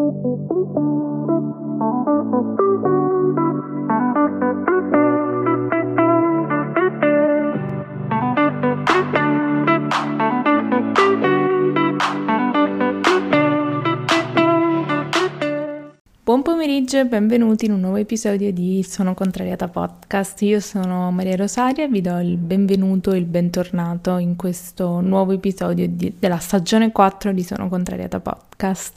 Buon pomeriggio e benvenuti in un nuovo episodio di Sono Contrariata Podcast. Io sono Maria Rosaria e vi do il benvenuto e il bentornato in questo nuovo episodio di, della stagione 4 di Sono Contrariata Podcast.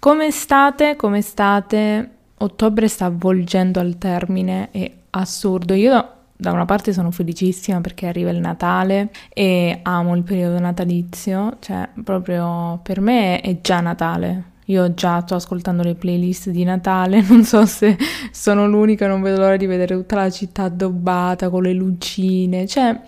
Come state? Come state? Ottobre sta avvolgendo al termine, è assurdo. Io da una parte sono felicissima perché arriva il Natale e amo il periodo natalizio, cioè proprio per me è già Natale io già sto ascoltando le playlist di Natale, non so se sono l'unica, non vedo l'ora di vedere tutta la città addobbata con le lucine, cioè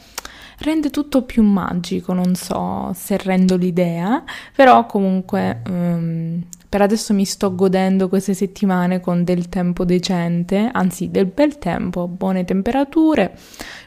rende tutto più magico, non so se rendo l'idea, però comunque um, per adesso mi sto godendo queste settimane con del tempo decente, anzi del bel tempo, buone temperature.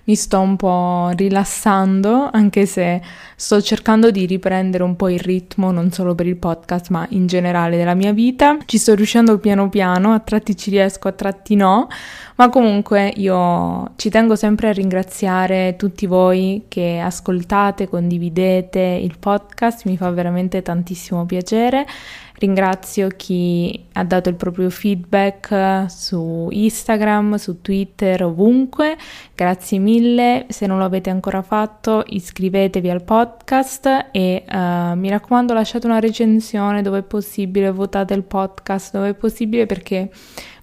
Mi sto un po' rilassando, anche se sto cercando di riprendere un po' il ritmo, non solo per il podcast, ma in generale della mia vita. Ci sto riuscendo piano piano, a tratti ci riesco, a tratti no, ma comunque io ci tengo sempre a ringraziare tutti voi che ascoltate, condividete il podcast, mi fa veramente tantissimo piacere Ringrazio chi ha dato il proprio feedback su Instagram, su Twitter, ovunque. Grazie mille. Se non lo avete ancora fatto, iscrivetevi al podcast e uh, mi raccomando lasciate una recensione dove è possibile, votate il podcast dove è possibile perché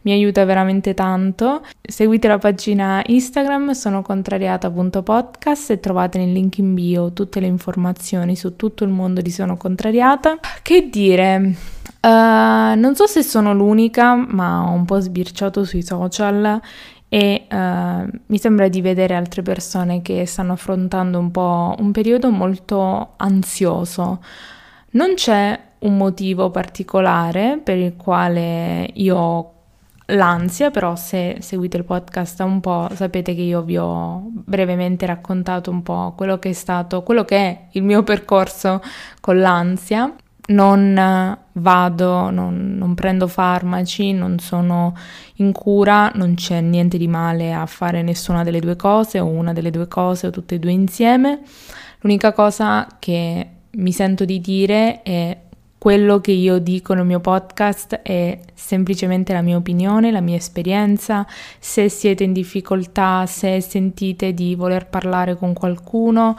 mi aiuta veramente tanto. Seguite la pagina Instagram, sono contrariata.podcast e trovate nel link in bio tutte le informazioni su tutto il mondo di Sono Contrariata. Che dire? Uh, non so se sono l'unica, ma ho un po' sbirciato sui social e uh, mi sembra di vedere altre persone che stanno affrontando un po' un periodo molto ansioso. Non c'è un motivo particolare per il quale io l'ansia, però se seguite il podcast un po' sapete che io vi ho brevemente raccontato un po' quello che è stato, quello che è il mio percorso con l'ansia. Non vado, non, non prendo farmaci, non sono in cura, non c'è niente di male a fare nessuna delle due cose o una delle due cose o tutte e due insieme. L'unica cosa che mi sento di dire è quello che io dico nel mio podcast è semplicemente la mia opinione, la mia esperienza. Se siete in difficoltà, se sentite di voler parlare con qualcuno,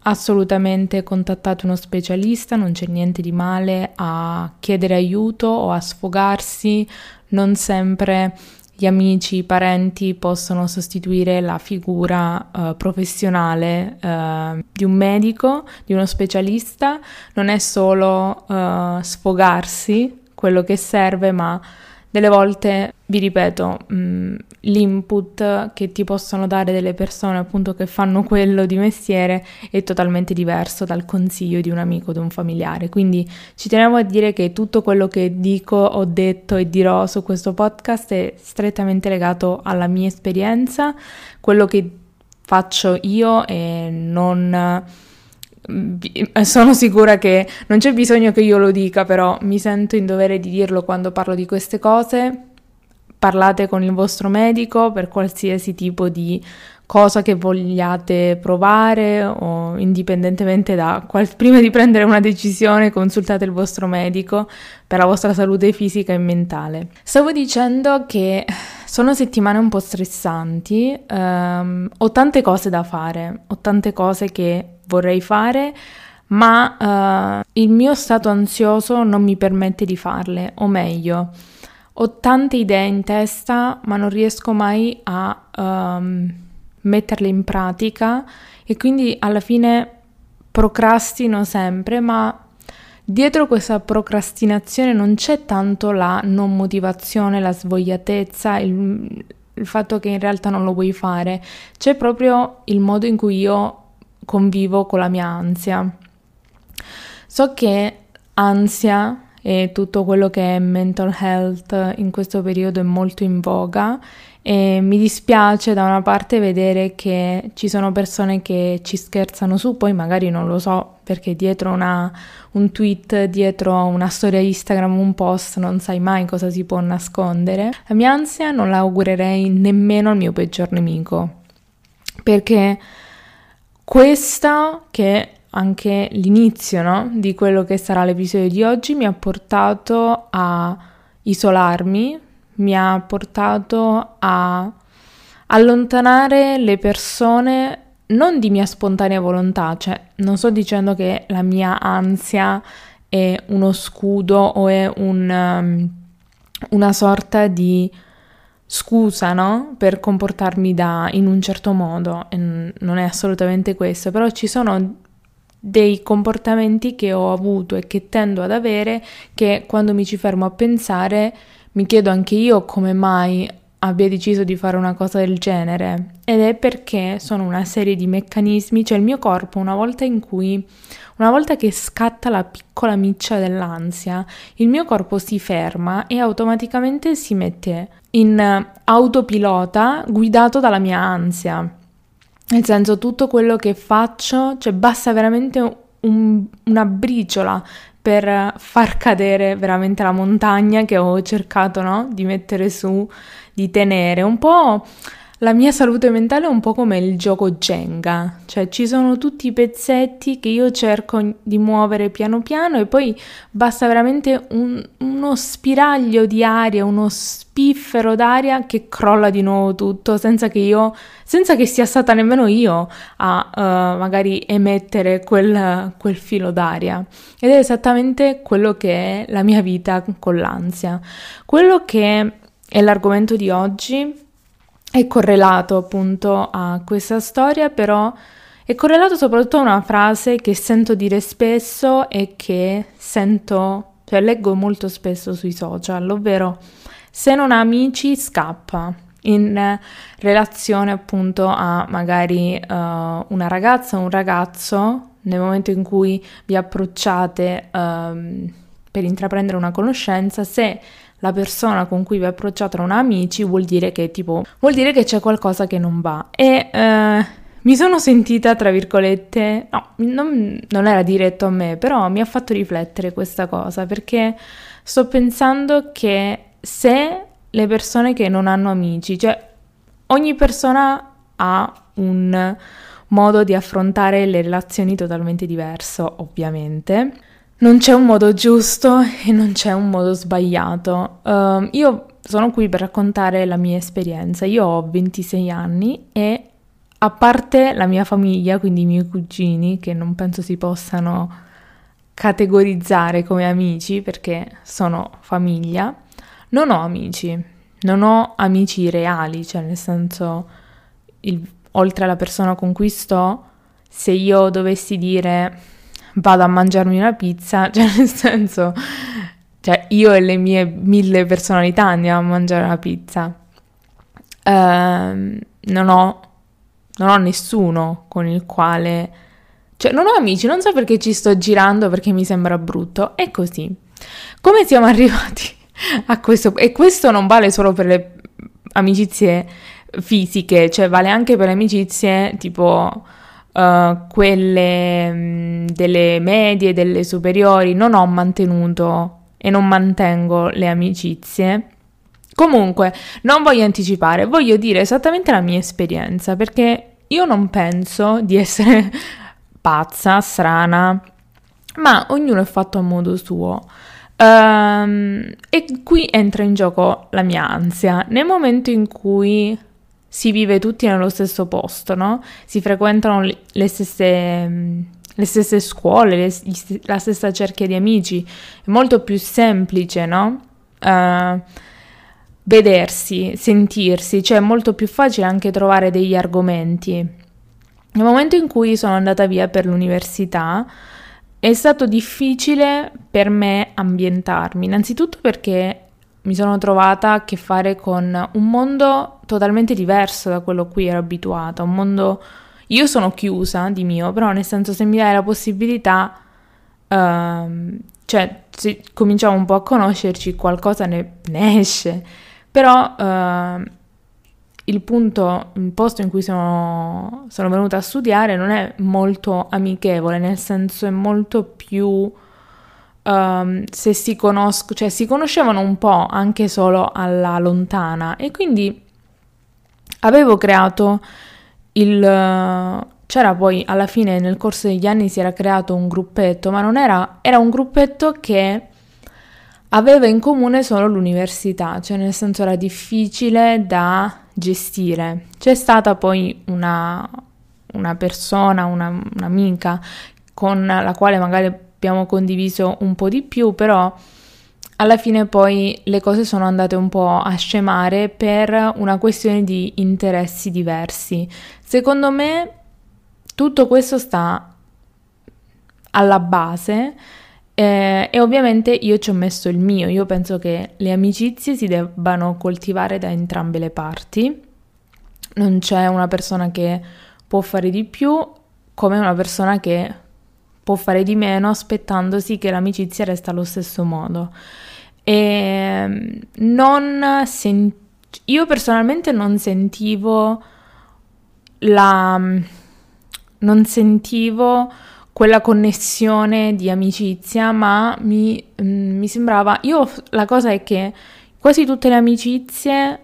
assolutamente contattate uno specialista, non c'è niente di male a chiedere aiuto o a sfogarsi, non sempre gli amici, i parenti possono sostituire la figura uh, professionale uh, di un medico, di uno specialista, non è solo uh, sfogarsi quello che serve, ma delle volte, vi ripeto, mh, mm, l'input che ti possono dare delle persone appunto che fanno quello di mestiere è totalmente diverso dal consiglio di un amico o di un familiare. Quindi ci tenevo a dire che tutto quello che dico, ho detto e dirò su questo podcast è strettamente legato alla mia esperienza, quello che faccio io e non sono sicura che non c'è bisogno che io lo dica, però mi sento in dovere di dirlo quando parlo di queste cose. Parlate con il vostro medico per qualsiasi tipo di cosa che vogliate provare o indipendentemente da qual- prima di prendere una decisione consultate il vostro medico per la vostra salute fisica e mentale. Stavo dicendo che sono settimane un po' stressanti, um, ho tante cose da fare, ho tante cose che vorrei fare, ma uh, il mio stato ansioso non mi permette di farle, o meglio, ho tante idee in testa, ma non riesco mai a um, metterle in pratica e quindi alla fine procrastino sempre, ma dietro questa procrastinazione non c'è tanto la non motivazione, la svogliatezza, il, il fatto che in realtà non lo vuoi fare, c'è proprio il modo in cui io convivo con la mia ansia. So che ansia e tutto quello che è mental health in questo periodo è molto in voga e mi dispiace da una parte vedere che ci sono persone che ci scherzano su, poi magari non lo so perché dietro una, un tweet, dietro una storia Instagram, un post, non sai mai cosa si può nascondere. La mia ansia non la augurerei nemmeno al mio peggior nemico perché questa che anche l'inizio no, di quello che sarà l'episodio di oggi mi ha portato a isolarmi mi ha portato a allontanare le persone non di mia spontanea volontà, cioè non sto dicendo che la mia ansia è uno scudo o è un, um, una sorta di scusa, no? Per comportarmi da, in un certo modo, e non è assolutamente questo, però ci sono dei comportamenti che ho avuto e che tendo ad avere che quando mi ci fermo a pensare mi chiedo anche io come mai abbia deciso di fare una cosa del genere ed è perché sono una serie di meccanismi, cioè il mio corpo una volta in cui una volta che scatta la piccola miccia dell'ansia, il mio corpo si ferma e automaticamente si mette in autopilota guidato dalla mia ansia. Nel senso, tutto quello che faccio, cioè basta veramente un, una briciola per far cadere veramente la montagna che ho cercato no? di mettere su, di tenere. Un po' la mia salute mentale è un po' come il gioco Jenga, cioè ci sono tutti i pezzetti che io cerco di muovere piano piano e poi basta veramente un, uno spiraglio di aria, uno spiffero d'aria che crolla di nuovo tutto senza che io, senza che sia stata nemmeno io a uh, magari emettere quel, quel filo d'aria. Ed è esattamente quello che è la mia vita con l'ansia. Quello che è l'argomento di oggi è correlato appunto a questa storia, però è correlato soprattutto a una frase che sento dire spesso e che sento, cioè leggo molto spesso sui social, ovvero se non ha amici scappa in relazione appunto a magari uh, una ragazza o un ragazzo nel momento in cui vi approcciate um, per intraprendere una conoscenza, se la persona con cui vi approcciate non ha amici, vuol dire che tipo, vuol dire che c'è qualcosa che non va. E eh, mi sono sentita, tra virgolette, no, non, non era diretto a me, però mi ha fatto riflettere questa cosa, perché sto pensando che se le persone che non hanno amici, cioè ogni persona ha un modo di affrontare le relazioni totalmente diverso, ovviamente. Non c'è un modo giusto e non c'è un modo sbagliato. Uh, io sono qui per raccontare la mia esperienza. Io ho 26 anni e a parte la mia famiglia, quindi i miei cugini, che non penso si possano categorizzare come amici perché sono famiglia, non ho amici, non ho amici reali, cioè nel senso, il, oltre alla persona con cui sto, se io dovessi dire vado a mangiarmi una pizza, cioè nel senso, cioè io e le mie mille personalità andiamo a mangiare una pizza. Uh, non ho, non ho nessuno con il quale, cioè non ho amici, non so perché ci sto girando perché mi sembra brutto, è così. Come siamo arrivati a questo? E questo non vale solo per le amicizie fisiche, cioè vale anche per le amicizie tipo uh, quelle mh, delle medie, delle superiori, non ho mantenuto e non mantengo le amicizie. Comunque, non voglio anticipare, voglio dire esattamente la mia esperienza, perché io non penso di essere pazza, strana, ma ognuno è fatto a modo suo. Um, e qui entra in gioco la mia ansia. Nel momento in cui si vive tutti nello stesso posto, no? Si frequentano le stesse, le stesse scuole, le, la stessa cerchia di amici. È molto più semplice, no? Uh, vedersi, sentirsi, cioè è molto più facile anche trovare degli argomenti. Nel momento in cui sono andata via per l'università è stato difficile per me ambientarmi, innanzitutto perché mi sono trovata a che fare con un mondo totalmente diverso da quello a cui ero abituata, un mondo... Io sono chiusa di mio, però nel senso se mi dai la possibilità, uh, cioè se cominciamo un po' a conoscerci, qualcosa ne, ne esce. Però eh, il punto, il posto in cui sono, sono venuta a studiare non è molto amichevole, nel senso è molto più um, se si conoscono, cioè si conoscevano un po' anche solo alla lontana e quindi avevo creato il... C'era poi alla fine nel corso degli anni si era creato un gruppetto, ma non era, era un gruppetto che aveva in comune solo l'università, cioè nel senso era difficile da gestire. C'è stata poi una, una persona, una, un'amica con la quale magari abbiamo condiviso un po' di più, però alla fine poi le cose sono andate un po' a scemare per una questione di interessi diversi. Secondo me tutto questo sta alla base eh, e ovviamente io ci ho messo il mio, io penso che le amicizie si debbano coltivare da entrambe le parti, non c'è una persona che può fare di più come una persona che può fare di meno aspettandosi che l'amicizia resta allo stesso modo. E ehm, non sen- io personalmente non sentivo la non sentivo quella connessione di amicizia, ma mi, mm, mi sembrava. Io la cosa è che quasi tutte le amicizie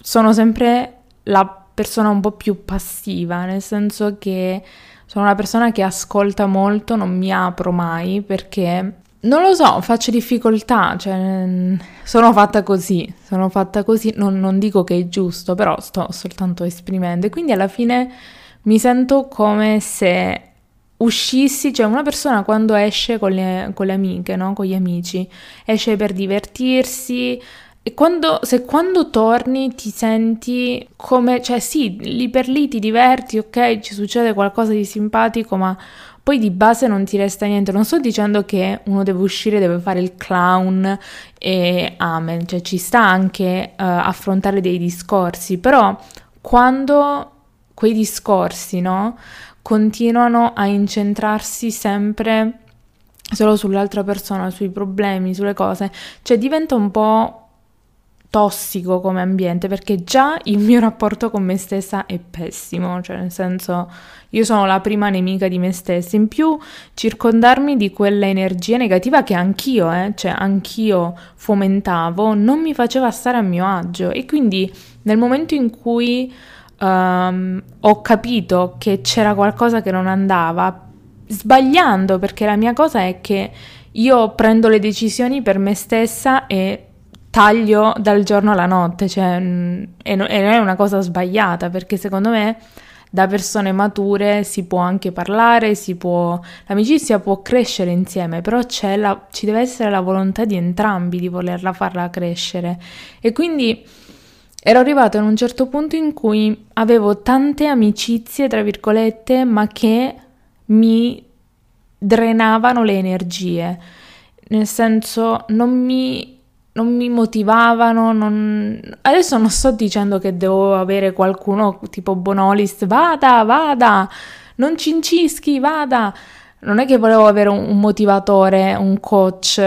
sono sempre la persona un po' più passiva, nel senso che sono una persona che ascolta molto, non mi apro mai perché non lo so, faccio difficoltà, cioè sono fatta così, sono fatta così, non, non dico che è giusto, però sto soltanto esprimendo e quindi alla fine mi sento come se uscissi, cioè una persona quando esce con le, con le amiche, no? con gli amici, esce per divertirsi e quando, se quando torni ti senti come, cioè sì, lì per lì ti diverti, ok, ci succede qualcosa di simpatico, ma poi di base non ti resta niente. Non sto dicendo che uno deve uscire, deve fare il clown e amen, cioè ci sta anche uh, affrontare dei discorsi, però quando quei discorsi, no? continuano a incentrarsi sempre solo sull'altra persona, sui problemi, sulle cose, cioè diventa un po' tossico come ambiente perché già il mio rapporto con me stessa è pessimo, cioè nel senso io sono la prima nemica di me stessa, in più circondarmi di quella energia negativa che anch'io, eh, cioè anch'io fomentavo, non mi faceva stare a mio agio. E quindi nel momento in cui um, ho capito che c'era qualcosa che non andava, sbagliando, perché la mia cosa è che io prendo le decisioni per me stessa e taglio dal giorno alla notte, cioè, mm, e non è una cosa sbagliata, perché secondo me da persone mature si può anche parlare, si può, l'amicizia può crescere insieme, però la, ci deve essere la volontà di entrambi di volerla farla crescere. E quindi Ero arrivata in un certo punto in cui avevo tante amicizie, tra virgolette, ma che mi drenavano le energie, nel senso non mi, non mi motivavano. Non... Adesso non sto dicendo che devo avere qualcuno tipo Bonolis, vada, vada, non cincischi, vada. Non è che volevo avere un, motivatore, un coach,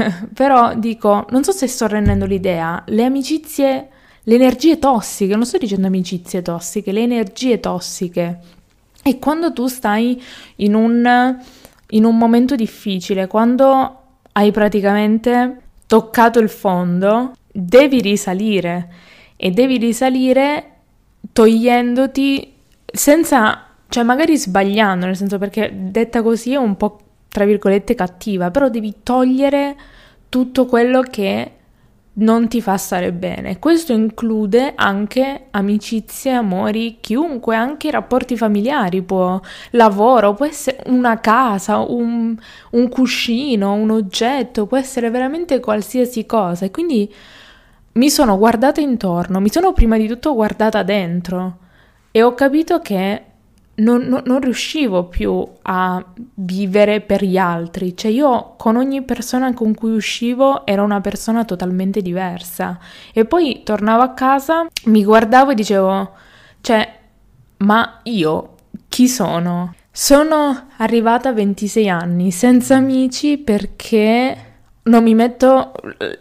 però dico, non so se sto rendendo l'idea, le amicizie le energie tossiche, non sto dicendo amicizie tossiche, le energie tossiche. E quando tu stai in un, in un momento difficile, quando hai praticamente toccato il fondo, devi risalire e devi risalire togliendoti senza, cioè magari sbagliando, nel senso perché detta così è un po' tra virgolette cattiva, però devi togliere tutto quello che non ti fa stare bene. Questo include anche amicizie, amori, chiunque, anche i rapporti familiari, può, lavoro, può essere una casa, un, un cuscino, un oggetto, può essere veramente qualsiasi cosa. E quindi mi sono guardata intorno, mi sono prima di tutto guardata dentro e ho capito che non, non, non, riuscivo più a vivere per gli altri, cioè io con ogni persona con cui uscivo ero una persona totalmente diversa e poi tornavo a casa, mi guardavo e dicevo, cioè, ma io chi sono? Sono arrivata a 26 anni senza amici perché non mi metto,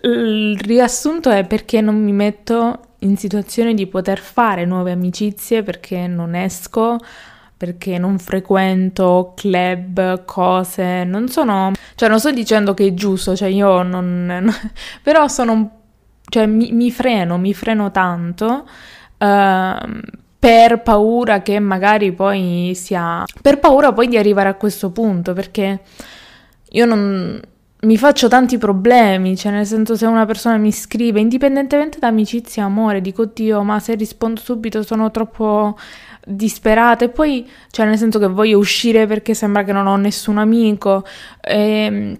il riassunto è perché non mi metto in situazione di poter fare nuove amicizie perché non esco, perché non frequento club, cose, non sono, cioè non sto dicendo che è giusto, cioè io non, però sono, cioè mi, mi freno, mi freno tanto. Uh, per paura che magari poi sia per paura poi di arrivare a questo punto perché io non mi faccio tanti problemi, cioè nel senso se una persona mi scrive, indipendentemente da amicizia, amore, dico Dio, ma se rispondo subito sono troppo disperata e poi, cioè nel senso che voglio uscire perché sembra che non ho nessun amico e, ehm,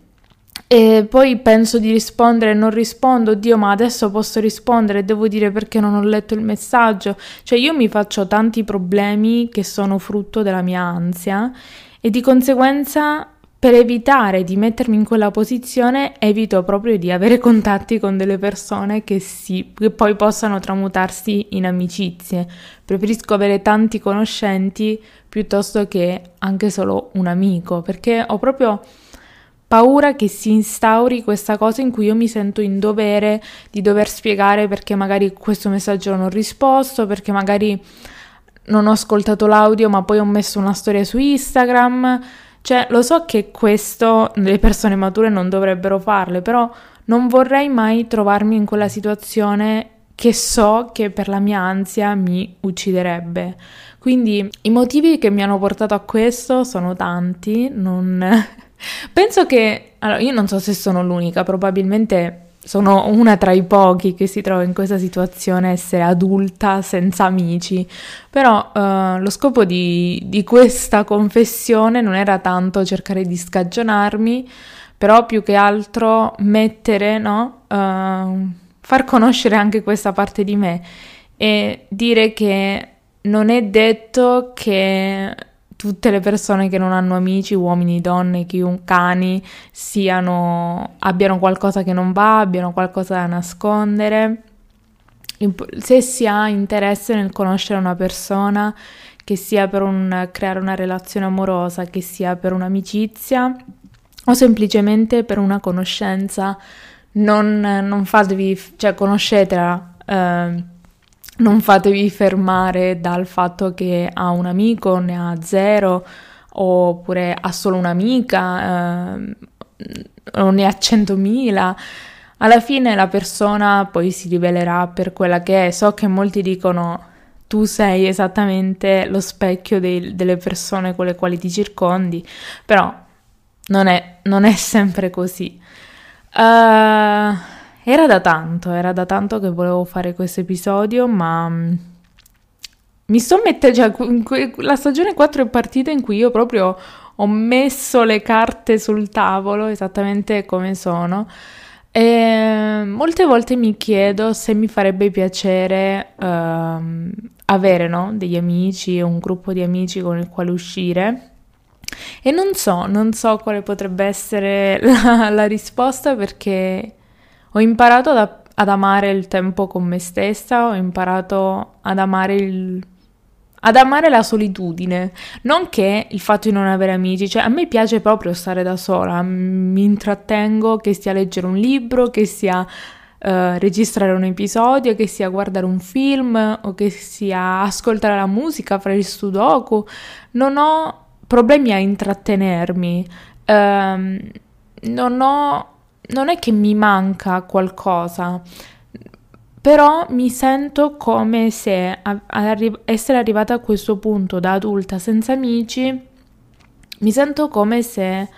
e poi penso di rispondere e non rispondo, Dio, ma adesso posso rispondere, devo dire perché non ho letto il messaggio, cioè io mi faccio tanti problemi che sono frutto della mia ansia e di conseguenza per evitare di mettermi in quella posizione, evito proprio di avere contatti con delle persone che, si, che poi possano tramutarsi in amicizie. Preferisco avere tanti conoscenti piuttosto che anche solo un amico, perché ho proprio paura che si instauri questa cosa in cui io mi sento in dovere di dover spiegare perché magari questo messaggio non ho risposto, perché magari non ho ascoltato l'audio ma poi ho messo una storia su Instagram cioè, lo so che questo le persone mature non dovrebbero farle, però non vorrei mai trovarmi in quella situazione che so che per la mia ansia mi ucciderebbe. Quindi i motivi che mi hanno portato a questo sono tanti, non... penso che allora, io non so se sono l'unica, probabilmente sono una tra i pochi che si trova in questa situazione, essere adulta senza amici. Però uh, lo scopo di, di, questa confessione non era tanto cercare di scagionarmi, però più che altro mettere, no? Uh, far conoscere anche questa parte di me e dire che non è detto che tutte le persone che non hanno amici, uomini, donne, chiunque, cani, siano, abbiano qualcosa che non va, abbiano qualcosa da nascondere. Se si ha interesse nel conoscere una persona, che sia per un, creare una relazione amorosa, che sia per un'amicizia o semplicemente per una conoscenza, non, non fatevi, cioè conoscetela. Eh, non fatevi fermare dal fatto che ha un amico, ne ha zero, oppure ha solo un'amica, eh, o ne ha centomila. Alla fine la persona poi si rivelerà per quella che è. So che molti dicono tu sei esattamente lo specchio dei, delle persone con le quali ti circondi, però non è, non è sempre così. Uh, era da tanto, era da tanto che volevo fare questo episodio, ma mm, mi sto mettendo, cioè, la stagione 4 è partita in cui io proprio ho messo le carte sul tavolo esattamente come sono. E molte volte mi chiedo se mi farebbe piacere uh, avere no? degli amici, un gruppo di amici con il quale uscire. E non so, non so quale potrebbe essere la, la risposta perché ho imparato ad, ad, amare il tempo con me stessa, ho imparato ad amare il, ad amare la solitudine, non che il fatto di non avere amici, cioè a me piace proprio stare da sola, mi intrattengo che sia leggere un libro, che sia uh, registrare un episodio, che sia guardare un film o che sia ascoltare la musica, fare il sudoku, non ho problemi a intrattenermi, uh, non ho non è che mi manca qualcosa, però mi sento come se a, arri- essere arrivata a questo punto da adulta senza amici, mi sento come se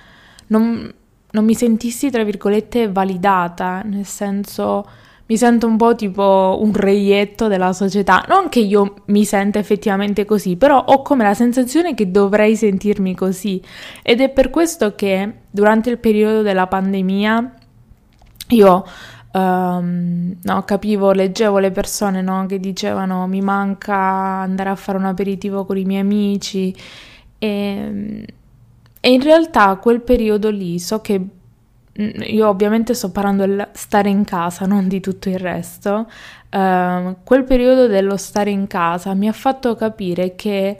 non, non mi sentissi, tra virgolette, validata, nel senso mi sento un po' tipo un reietto della società. Non che io mi senta effettivamente così, però ho come la sensazione che dovrei sentirmi così. Ed è per questo che durante il periodo della pandemia io um, no, capivo, leggevo le persone no, che dicevano mi manca andare a fare un aperitivo con i miei amici e, e in realtà quel periodo lì so che mm, io ovviamente sto parlando del stare in casa, non di tutto il resto. Uh, quel periodo dello stare in casa mi ha fatto capire che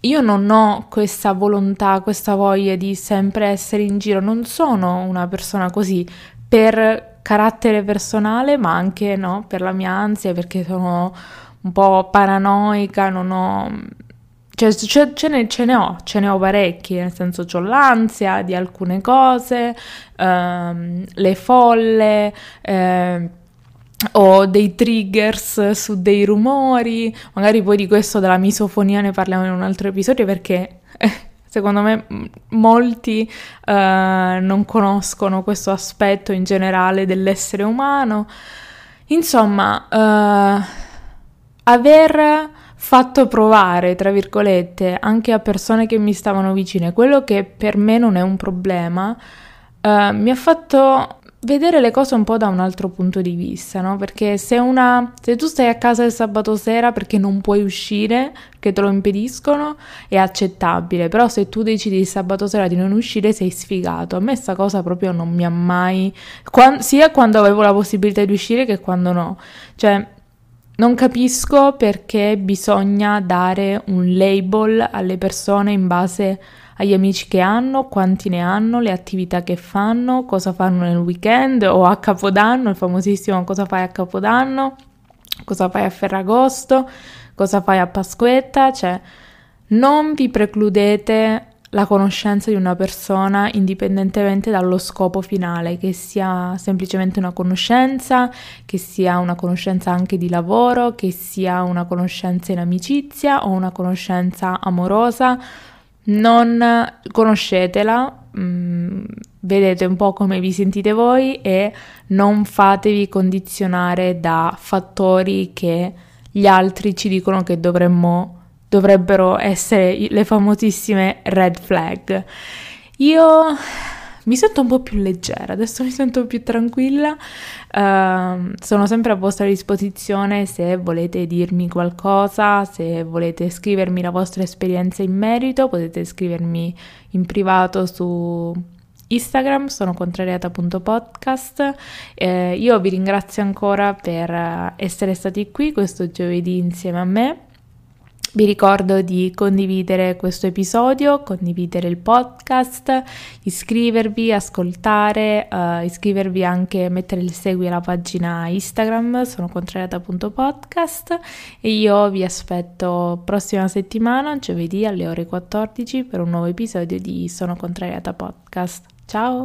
io non ho questa volontà, questa voglia di sempre essere in giro, non sono una persona così per carattere personale, ma anche no, per la mia ansia, perché sono un po' paranoica, non ho... Cioè, ce, ce, ne, ce, ne, ho, ce ne ho parecchi, nel senso ho l'ansia di alcune cose, ehm, le folle, eh, ho dei triggers su dei rumori, magari poi di questo della misofonia ne parliamo in un altro episodio perché secondo me molti eh, non conoscono questo aspetto in generale dell'essere umano. Insomma, eh, aver fatto provare, tra virgolette, anche a persone che mi stavano vicine, quello che per me non è un problema, uh, mi ha fatto vedere le cose un po' da un altro punto di vista, no? Perché se, una, se tu stai a casa il sabato sera perché non puoi uscire, che te lo impediscono, è accettabile, però se tu decidi il sabato sera di non uscire sei sfigato. A me questa cosa proprio non mi ha mai... Quando, sia quando avevo la possibilità di uscire che quando no. Cioè, non capisco perché bisogna dare un label alle persone in base agli amici che hanno, quanti ne hanno, le attività che fanno, cosa fanno nel weekend o a Capodanno, il famosissimo cosa fai a Capodanno, cosa fai a Ferragosto, cosa fai a Pasquetta, cioè non vi precludete la conoscenza di una persona indipendentemente dallo scopo finale, che sia semplicemente una conoscenza, che sia una conoscenza anche di lavoro, che sia una conoscenza in amicizia o una conoscenza amorosa. Non conoscetela, mh, mm, vedete un po' come vi sentite voi e non fatevi condizionare da fattori che gli altri ci dicono che dovremmo dovrebbero essere le famosissime red flag. Io mi sento un po' più leggera, adesso mi sento più tranquilla, uh, sono sempre a vostra disposizione se volete dirmi qualcosa, se volete scrivermi la vostra esperienza in merito, potete scrivermi in privato su Instagram, sono contrariata.podcast. Eh, io vi ringrazio ancora per essere stati qui questo giovedì insieme a me. Vi ricordo di condividere questo episodio, condividere il podcast, iscrivervi, ascoltare, uh, iscrivervi anche, mettere il segui alla pagina Instagram, sono contrariata.podcast e io vi aspetto prossima settimana, giovedì alle ore 14 per un nuovo episodio di Sono Contrariata Podcast. Ciao!